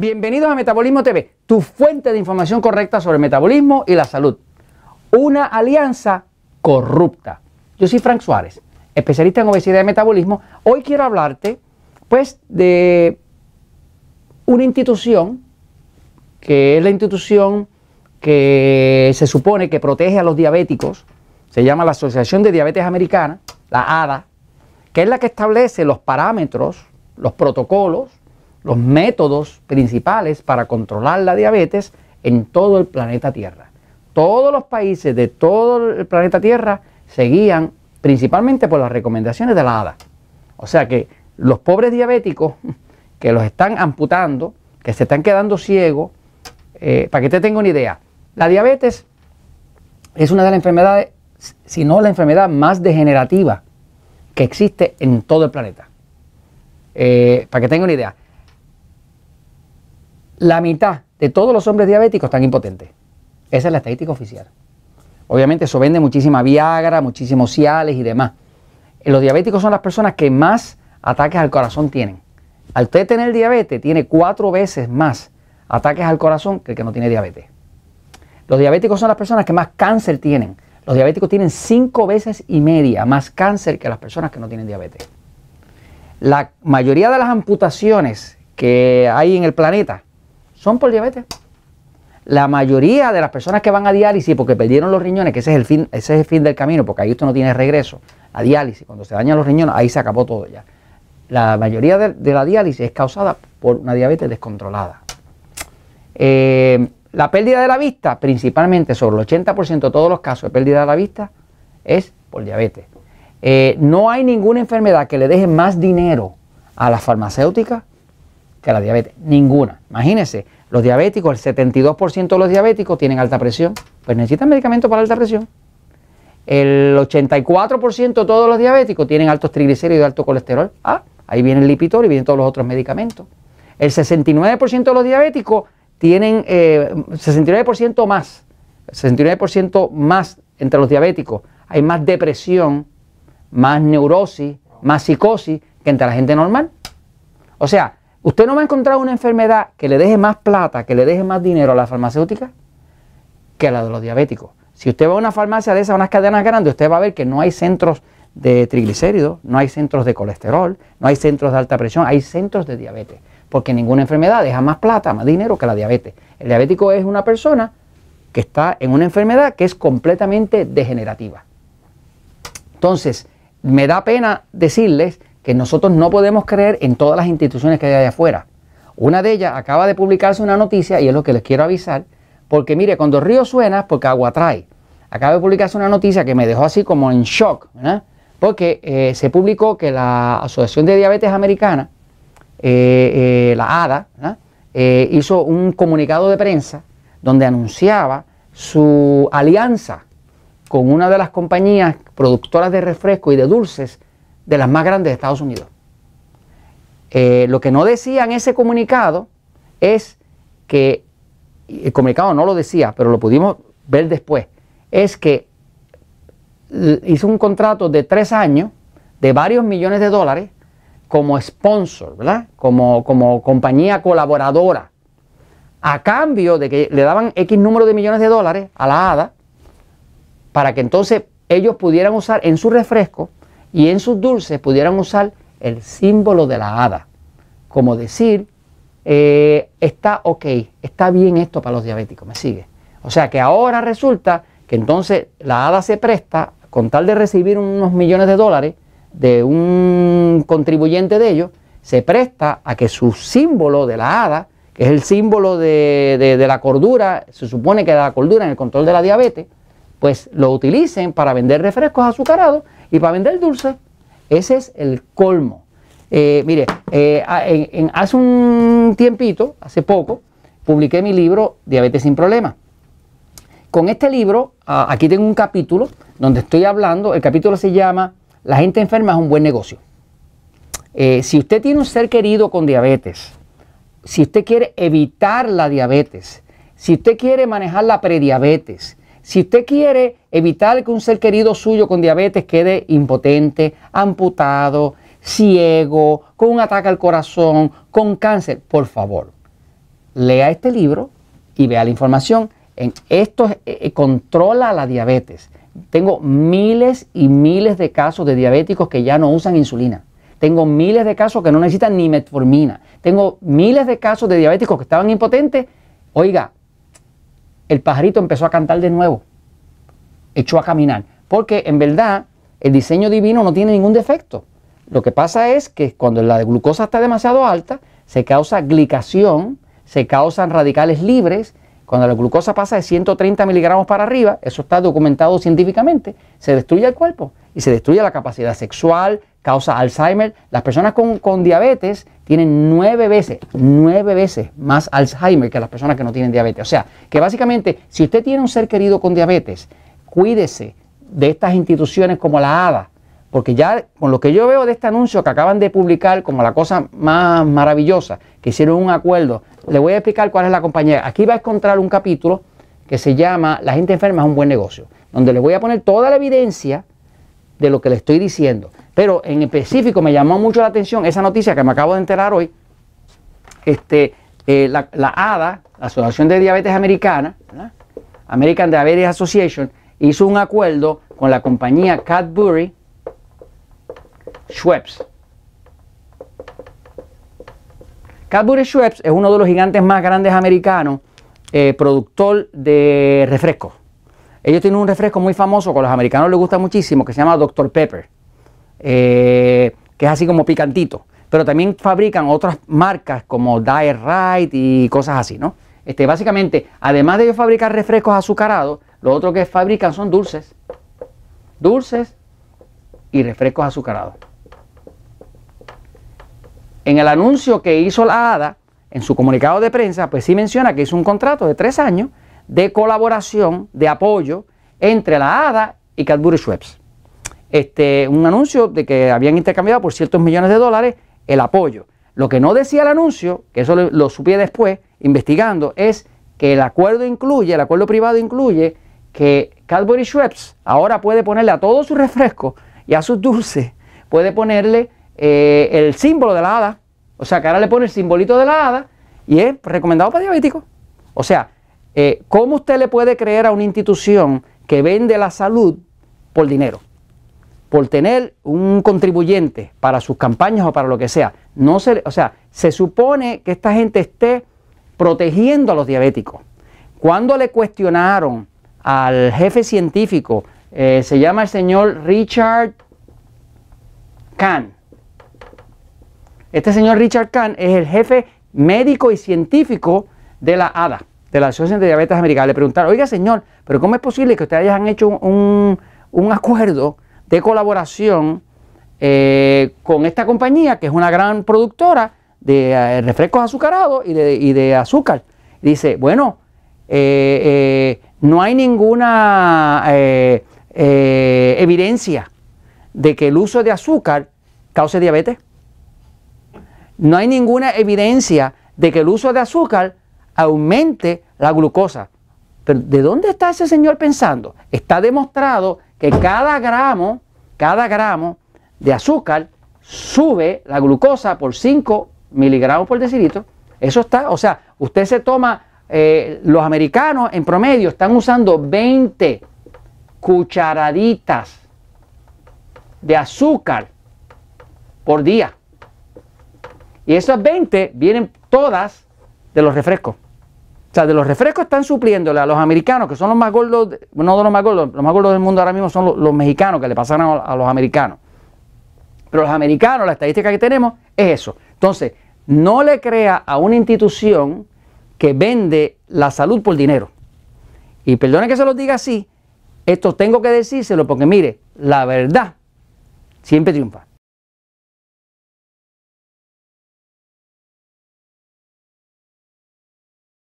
Bienvenidos a Metabolismo TV, tu fuente de información correcta sobre el metabolismo y la salud. Una alianza corrupta. Yo soy Frank Suárez, especialista en obesidad y metabolismo. Hoy quiero hablarte, pues, de una institución que es la institución que se supone que protege a los diabéticos. Se llama la Asociación de Diabetes Americana, la ADA, que es la que establece los parámetros, los protocolos los métodos principales para controlar la diabetes en todo el planeta Tierra. Todos los países de todo el planeta Tierra seguían principalmente por las recomendaciones de la ADA. O sea que los pobres diabéticos que los están amputando, que se están quedando ciegos, eh, para que te tenga una idea, la diabetes es una de las enfermedades, si no la enfermedad más degenerativa que existe en todo el planeta. Eh, para que tenga una idea, la mitad de todos los hombres diabéticos están impotentes. Esa es la estadística oficial. Obviamente eso vende muchísima Viagra, muchísimos Ciales y demás. Los diabéticos son las personas que más ataques al corazón tienen. Al usted tener diabetes, tiene cuatro veces más ataques al corazón que el que no tiene diabetes. Los diabéticos son las personas que más cáncer tienen. Los diabéticos tienen cinco veces y media más cáncer que las personas que no tienen diabetes. La mayoría de las amputaciones que hay en el planeta son por diabetes. La mayoría de las personas que van a diálisis porque perdieron los riñones, que ese es el fin, ese es el fin del camino, porque ahí usted no tiene regreso, a diálisis, cuando se dañan los riñones, ahí se acabó todo ya. La mayoría de, la diálisis es causada por una diabetes descontrolada. Eh, la pérdida de la vista, principalmente sobre el 80% de todos los casos de pérdida de la vista, es por diabetes. Eh, no hay ninguna enfermedad que le deje más dinero a las farmacéuticas que la diabetes. Ninguna. Imagínense, los diabéticos, el 72% de los diabéticos tienen alta presión, pues necesitan medicamentos para alta presión. El 84% de todos los diabéticos tienen altos triglicéridos y alto colesterol. Ah, ahí viene el lipitor y vienen todos los otros medicamentos. El 69% de los diabéticos tienen eh, 69% más, 69% más entre los diabéticos. Hay más depresión, más neurosis, más psicosis que entre la gente normal. O sea, Usted no va a encontrar una enfermedad que le deje más plata, que le deje más dinero a la farmacéutica que a la de los diabéticos. Si usted va a una farmacia de esas, unas cadenas grandes, usted va a ver que no hay centros de triglicéridos, no hay centros de colesterol, no hay centros de alta presión, hay centros de diabetes. Porque ninguna enfermedad deja más plata, más dinero que la diabetes. El diabético es una persona que está en una enfermedad que es completamente degenerativa. Entonces, me da pena decirles que nosotros no podemos creer en todas las instituciones que hay allá afuera. Una de ellas acaba de publicarse una noticia y es lo que les quiero avisar, porque mire, cuando río suena, porque agua trae. Acaba de publicarse una noticia que me dejó así como en shock, porque eh, se publicó que la Asociación de Diabetes Americana, eh, eh, la ADA, hizo un comunicado de prensa donde anunciaba su alianza con una de las compañías productoras de refresco y de dulces de las más grandes de Estados Unidos. Eh, lo que no decía en ese comunicado es que, el comunicado no lo decía, pero lo pudimos ver después, es que hizo un contrato de tres años de varios millones de dólares como sponsor, ¿verdad? Como, como compañía colaboradora, a cambio de que le daban X número de millones de dólares a la ADA para que entonces ellos pudieran usar en su refresco y en sus dulces pudieran usar el símbolo de la hada, como decir, eh, está ok, está bien esto para los diabéticos, me sigue. O sea que ahora resulta que entonces la hada se presta, con tal de recibir unos millones de dólares de un contribuyente de ellos, se presta a que su símbolo de la hada, que es el símbolo de, de la cordura, se supone que la cordura en el control de la diabetes, pues lo utilicen para vender refrescos azucarados y para vender dulce, ese es el colmo. Eh, mire, eh, hace un tiempito, hace poco, publiqué mi libro Diabetes sin Problemas. Con este libro, aquí tengo un capítulo donde estoy hablando, el capítulo se llama La gente enferma es un buen negocio. Eh, si usted tiene un ser querido con diabetes, si usted quiere evitar la diabetes, si usted quiere manejar la prediabetes, si usted quiere evitar que un ser querido suyo con diabetes quede impotente, amputado, ciego, con un ataque al corazón, con cáncer, por favor, lea este libro y vea la información. En esto eh, eh, controla la diabetes. Tengo miles y miles de casos de diabéticos que ya no usan insulina. Tengo miles de casos que no necesitan ni metformina. Tengo miles de casos de diabéticos que estaban impotentes. Oiga, el pajarito empezó a cantar de nuevo. Echó a caminar. Porque en verdad el diseño divino no tiene ningún defecto. Lo que pasa es que cuando la glucosa está demasiado alta, se causa glicación, se causan radicales libres. Cuando la glucosa pasa de 130 miligramos para arriba, eso está documentado científicamente, se destruye el cuerpo y se destruye la capacidad sexual, causa Alzheimer. Las personas con, diabetes tienen nueve veces, nueve veces más Alzheimer que las personas que no tienen diabetes. O sea, que básicamente, si usted tiene un ser querido con diabetes, cuídese de estas instituciones como la ADA, porque ya con lo que yo veo de este anuncio que acaban de publicar como la cosa más maravillosa, que hicieron un acuerdo, le voy a explicar cuál es la compañía. Aquí va a encontrar un capítulo que se llama La gente enferma es un buen negocio, donde le voy a poner toda la evidencia de lo que le estoy diciendo. Pero en específico me llamó mucho la atención esa noticia que me acabo de enterar hoy. Este, eh, la, ADA, la Asociación de Diabetes Americana, American Diabetes Association, hizo un acuerdo con la compañía Cadbury Schweppes. Cadbury Schweppes es uno de los gigantes más grandes americanos, eh, productor de refrescos. Ellos tienen un refresco muy famoso que a los americanos les gusta muchísimo, que se llama Dr. Pepper, eh, que es así como picantito. Pero también fabrican otras marcas como Diet Right y cosas así, ¿no? Este, básicamente, además de ellos fabricar refrescos azucarados, lo otro que fabrican son dulces. Dulces y refrescos azucarados. En el anuncio que hizo la ADA, en su comunicado de prensa, pues sí menciona que hizo un contrato de tres años de colaboración, de apoyo entre la ADA y Cadbury Schweppes. Este, un anuncio de que habían intercambiado por ciertos millones de dólares el apoyo. Lo que no decía el anuncio, que eso lo, lo supe después, investigando, es que el acuerdo incluye, el acuerdo privado incluye que Cadbury Schweppes ahora puede ponerle a todos sus refrescos y a sus dulces, puede ponerle eh, el símbolo de la hada. O sea, que ahora le pone el simbolito de la hada y es recomendado para diabéticos. O sea, eh, ¿cómo usted le puede creer a una institución que vende la salud por dinero? Por tener un contribuyente para sus campañas o para lo que sea. No se, o sea, se supone que esta gente esté protegiendo a los diabéticos. Cuando le cuestionaron al jefe científico, eh, se llama el señor Richard Kahn, este señor Richard Kahn es el jefe médico y científico de la ADA, de la Asociación de Diabetes Americana. Le preguntaron, oiga señor, pero ¿cómo es posible que ustedes hayan hecho un, acuerdo de colaboración eh, con esta compañía, que es una gran productora de eh, refrescos azucarados y de, azúcar? Dice, bueno, eh, no hay ninguna evidencia de que el uso de azúcar cause diabetes no hay ninguna evidencia de que el uso de azúcar aumente la glucosa. Pero ¿de dónde está ese señor pensando? Está demostrado que cada gramo, cada gramo de azúcar sube la glucosa por 5 miligramos por decilitro. Eso está, o sea, usted se toma, eh, los americanos en promedio están usando 20 cucharaditas de azúcar por día. Y esas 20 vienen todas de los refrescos. O sea, de los refrescos están supliéndole a los americanos, que son los más gordos, no de los más gordos, los más gordos del mundo ahora mismo son los, mexicanos que le pasan a, los americanos. Pero los americanos, la estadística que tenemos es eso. Entonces, no le crea a una institución que vende la salud por dinero. Y perdone que se lo diga así, esto tengo que decírselo porque mire, la verdad siempre triunfa.